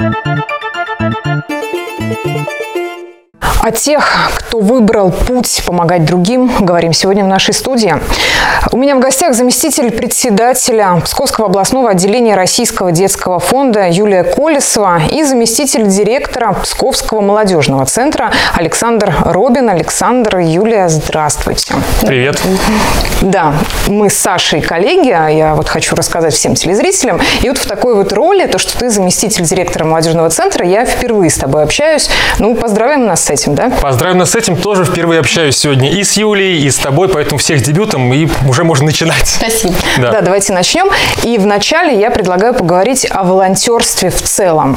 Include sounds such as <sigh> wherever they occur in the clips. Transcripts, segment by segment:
Thank you. О тех, кто выбрал путь помогать другим, говорим сегодня в нашей студии. У меня в гостях заместитель председателя Псковского областного отделения Российского детского фонда Юлия Колесова и заместитель директора Псковского молодежного центра Александр Робин. Александр, Юлия, здравствуйте. Привет. Да, мы с Сашей коллеги, а я вот хочу рассказать всем телезрителям. И вот в такой вот роли, то, что ты заместитель директора молодежного центра, я впервые с тобой общаюсь. Ну, поздравим нас с этим этим, да? Поздравим нас с этим. Тоже впервые общаюсь сегодня и с Юлей, и с тобой, поэтому всех дебютом, и уже можно начинать. Спасибо. Да. да, давайте начнем. И вначале я предлагаю поговорить о волонтерстве в целом.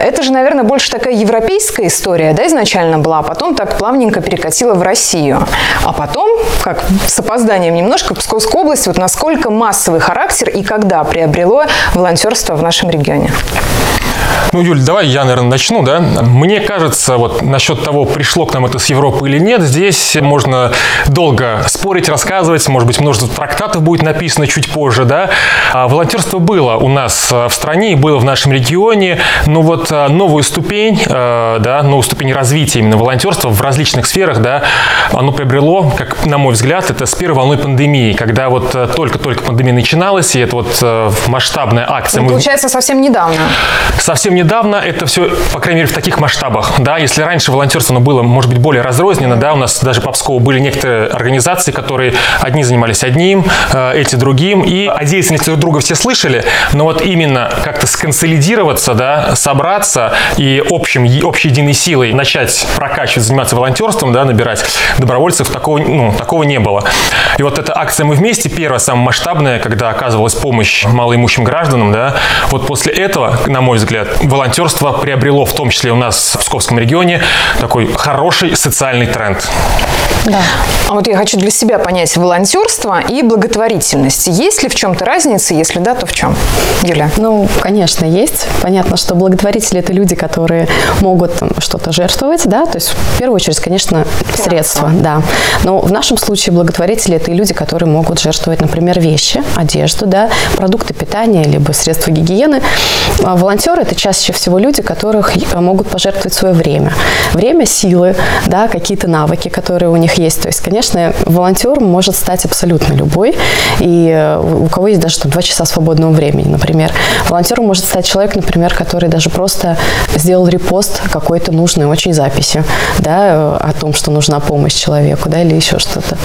Это же, наверное, больше такая европейская история, да, изначально была, а потом так плавненько перекатила в Россию. А потом, как с опозданием немножко, Псковская область, вот насколько массовый характер и когда приобрело волонтерство в нашем регионе? Ну, Юль, давай я, наверное, начну, да? Мне кажется, вот насчет того, пришло к нам это с Европы или нет, здесь можно долго спорить, рассказывать, может быть, множество трактатов будет написано чуть позже, да? А волонтерство было у нас в стране, было в нашем регионе, но вот а, новую ступень, а, да, новую ступень развития именно волонтерства в различных сферах, да, оно приобрело, как на мой взгляд, это с первой волной пандемии, когда вот только-только пандемия начиналась, и это вот масштабная акция. Ну, получается, совсем недавно. Совсем недавно это все, по крайней мере, в таких масштабах. Да, если раньше волонтерство оно было, может быть, более разрознено, да, у нас даже по Пскову были некоторые организации, которые одни занимались одним, э, эти другим, и о деятельности друг друга все слышали, но вот именно как-то сконсолидироваться, да, собраться и общим, общей единой силой начать прокачивать, заниматься волонтерством, да, набирать добровольцев, такого, ну, такого не было. И вот эта акция «Мы вместе», первая, самая масштабная, когда оказывалась помощь малоимущим гражданам, да, вот после этого, на мой взгляд, волонтерство приобрело, в том числе у нас в Псковском регионе, такой хороший социальный тренд. Да. А вот я хочу для себя понять волонтерство и благотворительность. Есть ли в чем-то разница? Если да, то в чем? Юля? Ну, конечно, есть. Понятно, что благотворители – это люди, которые могут что-то жертвовать, да, то есть в первую очередь, конечно, средства, да. Но в нашем случае благотворители – это и люди, которые могут жертвовать, например, вещи, одежду, да, продукты питания, либо средства гигиены. А волонтеры – это чаще всего люди, которых могут пожертвовать свое время. Время, силы, да, какие-то навыки, которые у них есть. То есть, конечно, волонтером может стать абсолютно любой. И э, у кого есть даже там, два часа свободного времени, например. Волонтером может стать человек, например, который даже просто сделал репост какой-то нужной очень записи, да, о том, что нужна помощь человеку, да, или еще что-то.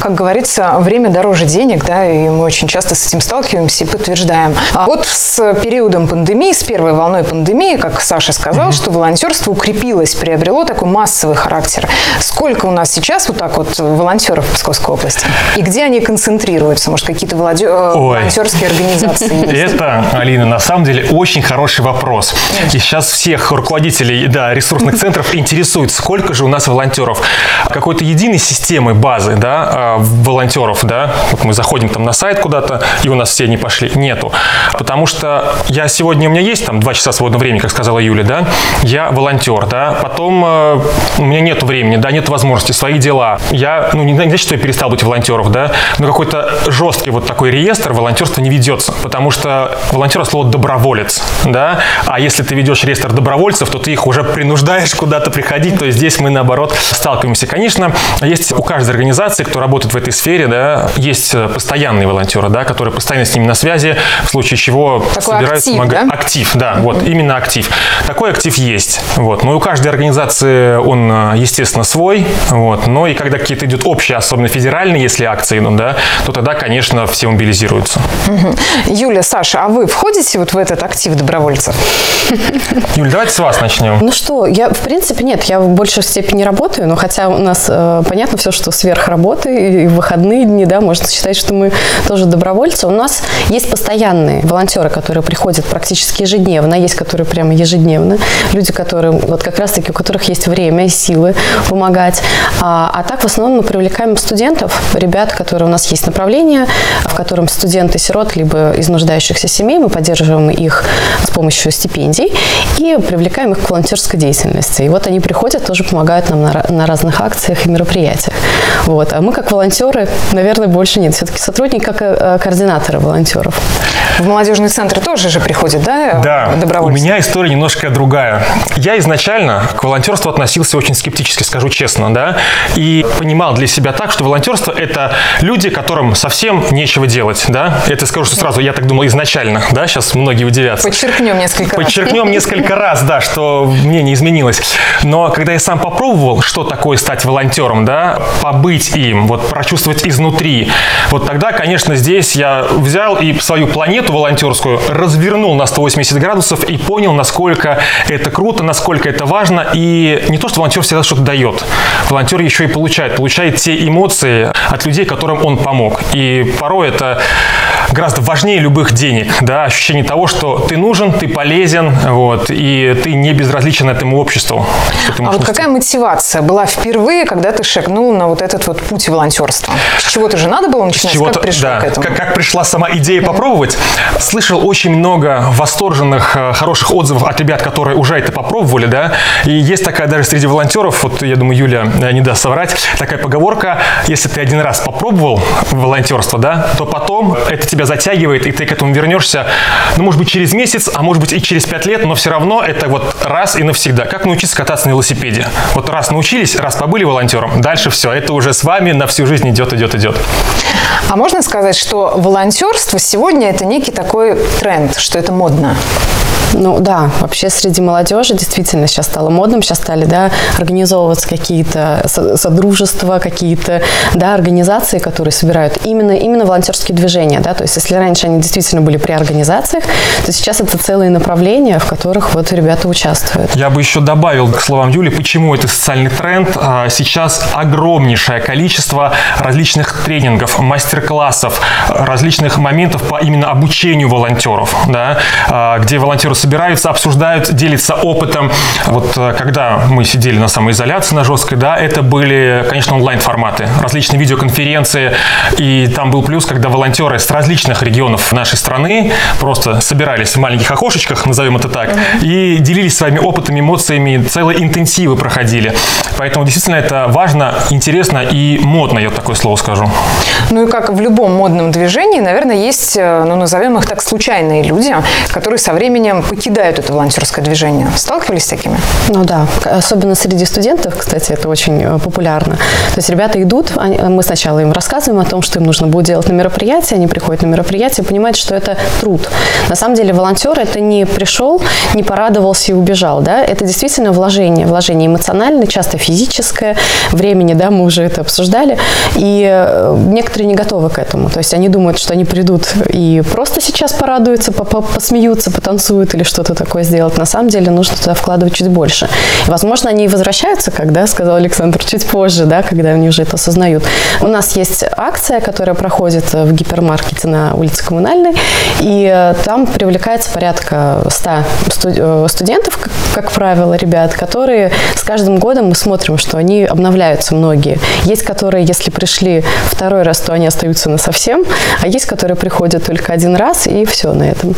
Как говорится, время дороже денег, да, и мы очень часто с этим сталкиваемся и подтверждаем. А вот с периодом пандемии, с первой волной пандемии, как Саша сказал, mm-hmm. что волонтерство укрепилось, приобрело такой массовый характер. Сколько у нас сейчас вот так вот волонтеров в Псковской области? И где они концентрируются? Может, какие-то. Э, волонтерские организации <laughs> есть? Это, Алина, на самом деле очень хороший вопрос. И сейчас всех руководителей да, ресурсных центров интересует, сколько же у нас волонтеров. Какой-то единой системы базы да, а, волонтеров, да, вот мы заходим там на сайт куда-то, и у нас все не пошли, нету. Потому что я сегодня, у меня есть там два часа свободного времени, как сказала Юля, да, я волонтер, да, потом э, у меня нет времени, да, нет возможности, свои дела. Я, ну, не значит, что я перестал быть волонтером, да, но какой-то жесткий вот такой реестр волонтерства не ведется, потому что волонтер слово доброволец, да, а если ты ведешь реестр добровольцев, то ты их уже принуждаешь куда-то приходить, то есть здесь мы, наоборот, сталкиваемся. Конечно, есть у каждой организации, кто работает в этой сфере, да, есть постоянные волонтеры, да, которые постоянно с ними на связи, в случае чего Такой собираются актив, помогать. Да? Актив, да, вот именно актив. Такой актив есть. Вот. Но у каждой организации он, естественно, свой. Вот. Но и когда какие-то идут общие, особенно федеральные, если акции идут, да, то тогда, конечно, все мобилизируются. Юля, Саша, а вы входите вот в этот актив добровольцев? Юля, давайте с вас начнем. Ну что, я, в принципе, нет, я в большей степени работаю, но хотя у нас э, понятно все, что сверх работы и в выходные дни, да, можно считать, что мы тоже добровольцы. У нас есть постоянные волонтеры, которые приходят практически ежедневно, есть которые прямо ежедневно, люди, которые, вот как раз-таки, у которых есть время и силы помогать. А, а так в основном мы привлекаем студентов, ребят, которые у нас есть направление, в котором студенты-сирот, либо из нуждающихся семей, мы поддерживаем их с помощью стипендий и привлекаем их к волонтерской деятельности. И вот они приходят, тоже помогают нам на, на разных акциях и мероприятиях. Вот. А мы как волонтеры, наверное, больше нет. Все-таки сотрудники как э, координаторы волонтеров. в молодежные центры тоже же приходят, да, Да, у меня история немножко другая. Я изначально к волонтерству относился очень скептически, скажу честно, да, и понимал для себя так, что волонтерство – это люди, которым совсем нечего делать, да. Это скажу, что сразу я так думал изначально, да, сейчас многие удивятся. Подчеркнем несколько раз. Подчеркнем несколько раз, да, что мне не изменилось. Но когда я сам попробовал, что такое стать волонтером, да, побыть им, вот прочувствовать изнутри, вот тогда, конечно, здесь я взял и свою планету волонтерскую развернул на 180 градусов и понял, насколько это круто, насколько это важно. И не то, что волонтер всегда что-то дает. Волонтер еще и получает. Получает те эмоции от людей, которым он помог. И порой это гораздо важнее любых денег, да, ощущение того, что ты нужен, ты полезен, вот, и ты не безразличен этому обществу. ты А вот какая мотивация была впервые, когда ты шагнул на вот этот вот путь волонтерства? С чего-то же надо было С начинать? чего-то, как пришел да, к этому? Как, как пришла сама идея попробовать. Слышал очень много восторженных, э, хороших отзывов от ребят, которые уже это попробовали, да. И есть такая даже среди волонтеров, вот я думаю, Юля э, не даст соврать, такая поговорка, если ты один раз попробовал волонтерство, да, то потом это тебя затягивает, и ты к этому вернешься, ну, может быть, через месяц, а может быть и через пять лет, но все равно это вот раз и навсегда. Как научиться кататься на велосипеде? Вот раз научились, раз побыли волонтером, дальше все, это уже с вами на всю жизнь идет, идет, идет. А можно сказать, что волонтерство сегодня это некий такой тренд, что это модно? Ну да, вообще среди молодежи действительно сейчас стало модным, сейчас стали, да, организовываться какие-то со- содружества, какие-то, да, организации, которые собирают именно, именно волонтерские движения, да, то есть если раньше они действительно были при организациях, то сейчас это целые направления, в которых вот ребята участвуют. Я бы еще добавил к словам Юли, почему это социальный тренд. А, Сейчас огромнейшее количество различных тренингов, мастер-классов, различных моментов по именно обучению волонтеров, да, а, где волонтеры собираются, обсуждают, делятся опытом. Вот а, когда мы сидели на самоизоляции на жесткой, да, это были, конечно, онлайн-форматы, различные видеоконференции, и там был плюс, когда волонтеры с различных регионов нашей страны просто собирались в маленьких окошечках, назовем это так, и делились своими опытами, эмоциями, целые интенсивы проходили. Поэтому действительно это важно, интересно и модно, я такое слово скажу. Ну и как в любом модном движении, наверное, есть, э, ну назовем их так, случайные люди, которые со временем покидают это волонтерское движение. Сталкивались с такими? Ну да, особенно среди студентов, кстати, это очень э, популярно. То есть ребята идут, они- мы сначала им рассказываем о том, что им нужно будет делать на мероприятии, они приходят на мероприятие, понимают, что это труд. На самом деле волонтер это не пришел, не порадовался и убежал, да, это действительно вложение, вложение эмоциональное, часто физическое, времени, да, мы уже это обсуждали, и э, некоторые не готовы к этому, то есть они думают, что они придут и просто сейчас порадуются, по- по- посмеются, потанцуют или что-то такое сделать. На самом деле нужно туда вкладывать чуть больше. И, возможно, они и возвращаются, когда, сказал Александр, чуть позже, да, когда они уже это осознают. У нас есть акция, которая проходит в гипермаркете на улице Коммунальной, и э, там привлекается порядка 100 сту- э, студентов, как, правило, ребят, которые с каждым годом мы смотрим, что они обновляются многие. Есть, которые, если пришли второй раз, то они остаются на совсем, а есть, которые приходят только один раз, и все на этом.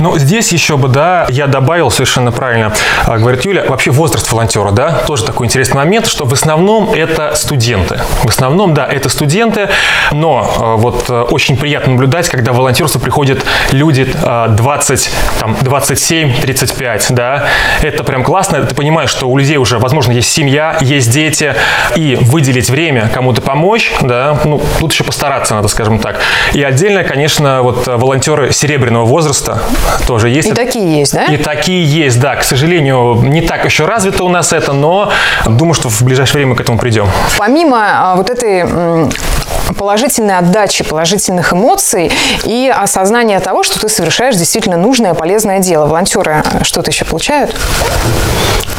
Ну, здесь еще бы, да, я добавил совершенно правильно, а, говорит Юля, вообще возраст волонтера, да, тоже такой интересный момент, что в основном это студенты. В основном, да, это студенты, но а, вот а, очень приятно наблюдать, когда в волонтерство приходят люди а, 20, там, 27, 35, да, это прям классно, ты понимаешь, что у людей уже, возможно, есть семья, есть дети, и выделить время кому-то помочь, да, ну, тут еще постараться надо, скажем так. И отдельно, конечно, вот а, волонтеры серебряного возраста тоже есть. И такие есть, да? И такие есть, да. К сожалению, не так еще развито у нас это, но думаю, что в ближайшее время мы к этому придем. Помимо а, вот этой положительной отдачи, положительных эмоций и осознания того, что ты совершаешь действительно нужное, полезное дело, волонтеры что-то еще получают?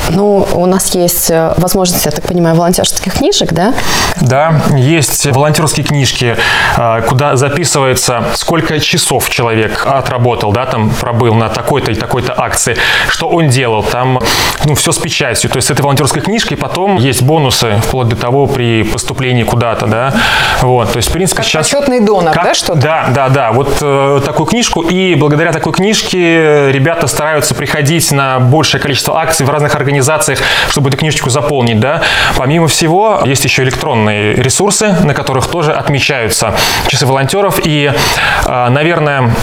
Ну, у нас есть э, возможность, я так понимаю, волонтерских книжек, да? Да, есть волонтерские книжки, а, куда записывается, сколько часов человек отработал, да, там пробыл на такой-то и такой-то акции, что он делал, там, ну, все с печатью. То есть с этой волонтерской книжкой потом есть бонусы, вплоть до того при поступлении куда-то, да. Вот, то есть, в принципе, Как сейчас... почетный донор, да, что-то? Да, да, да. Вот э, такую книжку. И благодаря такой книжке ребята стараются приходить на большее количество акций в разных организациях, чтобы эту книжечку заполнить, да. Помимо всего, есть еще электронные ресурсы, на которых тоже отмечаются часы волонтеров. И, э, наверное,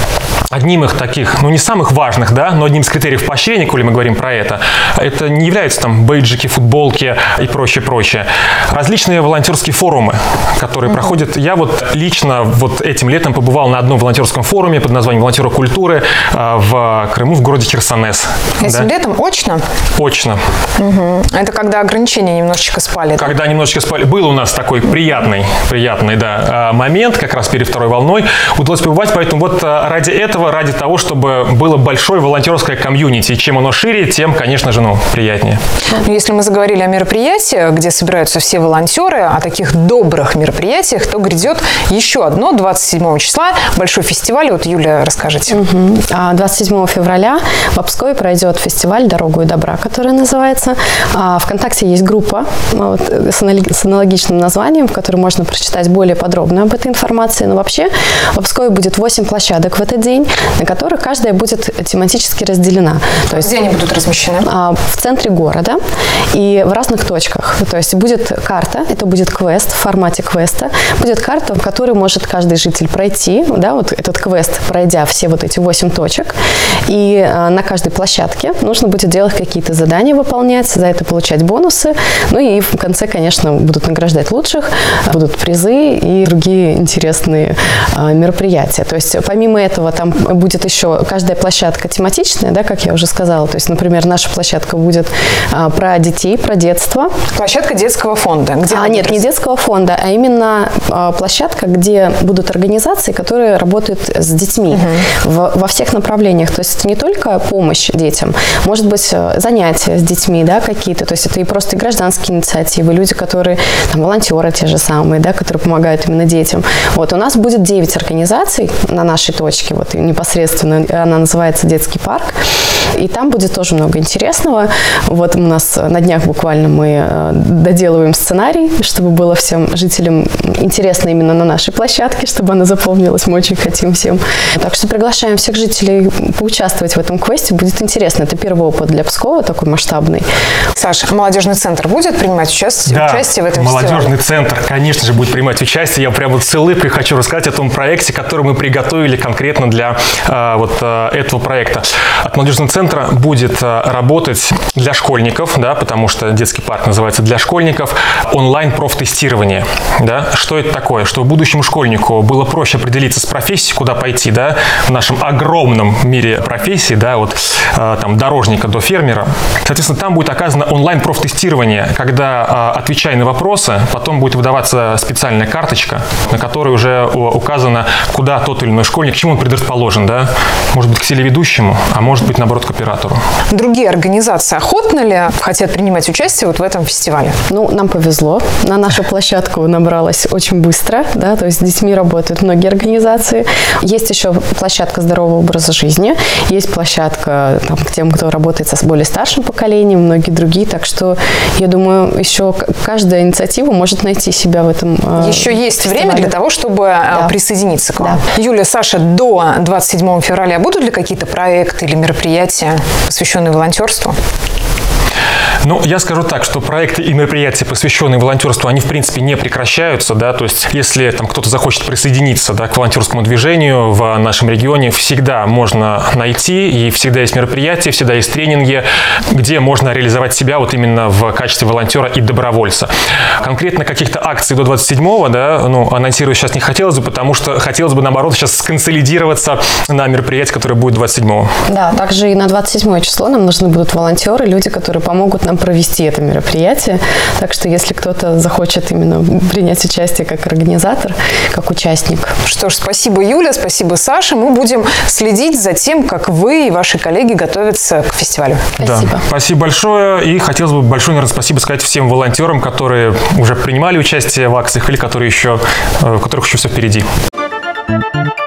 одним их таких, ну не самых важных, да, но одним из критериев поощрения, коли мы говорим про это, это не являются там бейджики, футболки и прочее, прочее. Различные волонтерские форумы, которые угу. проходят. Я вот лично вот этим летом побывал на одном волонтерском форуме под названием «Волонтеры культуры» а, в Крыму, в городе Херсонес. Этим да? летом очно? Очно. Угу. Это когда ограничения немножечко спали? Когда да? немножечко спали. Был у нас такой приятный, приятный, да, а, момент, как раз перед второй волной. Удалось побывать, поэтому вот а, ради этого, ради того, чтобы было большое волонтерское комьюнити. Чем оно шире, тем, конечно же, ну, приятнее. Ну, если мы заговорили о мероприятии, где собираются все волонтеры, о таких добрых мероприятиях, то грядет еще одно 27 числа большой фестиваль. Вот, Юля, расскажите. Угу. 27 февраля в Обскове пройдет фестиваль «Дорогу и добра», который называется. А, Вконтакте есть группа вот, с аналогичным названием, в которой можно прочитать более подробно об этой информации. Но вообще в Обскове будет 8 площадок в этот день, на которых каждая будет тематически разделена. То есть, Где они будут размещены? А, в центре города и в разных точках. То есть будет карта, это будет квест в формате квеста, будет карта, в которой может каждый житель пройти, да, вот этот квест, пройдя все вот эти 8 точек. И а, на каждой площадке нужно будет делать какие-то задания выполнять, за это получать бонусы. Ну и в конце, конечно, будут награждать лучших, будут призы и другие интересные а, мероприятия. То есть помимо этого там будет еще каждая площадка тематичная, да, как я уже сказала. То есть, например, наша площадка будет а, про детей, про детство. Площадка детского фонда. Где а, нет, не детского фонда, а именно а, площадка, где будут организации, которые работают с детьми угу. в, во всех направлениях. То есть не только помощь детям, может быть э, занятия с детьми, да, какие-то. То есть это и просто и гражданские инициативы, люди, которые там волонтеры те же самые, да, которые помогают именно детям. Вот у нас будет 9 организаций на нашей точке, вот непосредственно она называется детский парк, и там будет тоже много интересного. Вот у нас на днях буквально мы э, доделываем сценарий, чтобы было всем жителям интересно именно на нашей площадке, чтобы она запомнилась. Мы очень хотим всем. Так что приглашаем всех жителей поучаствовать в этом квесте. Будет интересно. Это первый опыт для Пскова, такой масштабный. Саша, а молодежный центр будет принимать участие, да, участие в этом молодежный фестивале? центр, конечно же, будет принимать участие. Я прямо вот с улыбкой хочу рассказать о том проекте, который мы приготовили конкретно для э, вот э, этого проекта. От молодежного центра будет э, работать для школьников, да, потому что детский парк называется для школьников, онлайн профтестирование. Да? Что это такое? Что будущему школьнику было проще определиться с профессией, куда пойти, да, в нашем огромном мире профессий, да, вот там дорожника до фермера. Соответственно, там будет оказано онлайн профтестирование, когда, отвечая на вопросы, потом будет выдаваться специальная карточка, на которой уже указано, куда тот или иной школьник, чему он предрасположен, да, может быть, к телеведущему, а может быть, наоборот, к оператору. Другие организации охотно ли хотят принимать участие вот в этом фестивале? Ну, нам повезло. На нашу площадку набралось очень быстро, да, то есть с детьми работают многие организации. Есть еще площадка здорового образа жизни, есть площадка там, к тем, кто работает с более старшим поколением, многие другие. Так что, я думаю, еще каждая инициатива может найти себя в этом э, Еще есть фестивале. время для того, чтобы э, да. присоединиться к вам. Да. Юлия, Саша, до 27 февраля будут ли какие-то проекты или мероприятия, посвященные волонтерству? Ну, я скажу так, что проекты и мероприятия, посвященные волонтерству, они, в принципе, не прекращаются, да, то есть, если там кто-то захочет присоединиться, да, к волонтерскому движению в нашем регионе, всегда можно найти, и всегда есть мероприятия, всегда есть тренинги, где можно реализовать себя вот именно в качестве волонтера и добровольца. Конкретно каких-то акций до 27-го, да, ну, анонсировать сейчас не хотелось бы, потому что хотелось бы, наоборот, сейчас сконсолидироваться на мероприятие, которое будет 27-го. Да, также и на 27 число нам нужны будут волонтеры, люди, которые помогут нам провести это мероприятие. Так что если кто-то захочет именно принять участие как организатор, как участник. Что ж, спасибо, Юля, спасибо, Саша. Мы будем следить за тем, как вы и ваши коллеги готовятся к фестивалю. Спасибо. Да, спасибо большое. И хотелось бы большое, наверное, спасибо сказать всем волонтерам, которые уже принимали участие в акциях или которые еще, у э, которых еще все впереди. thank you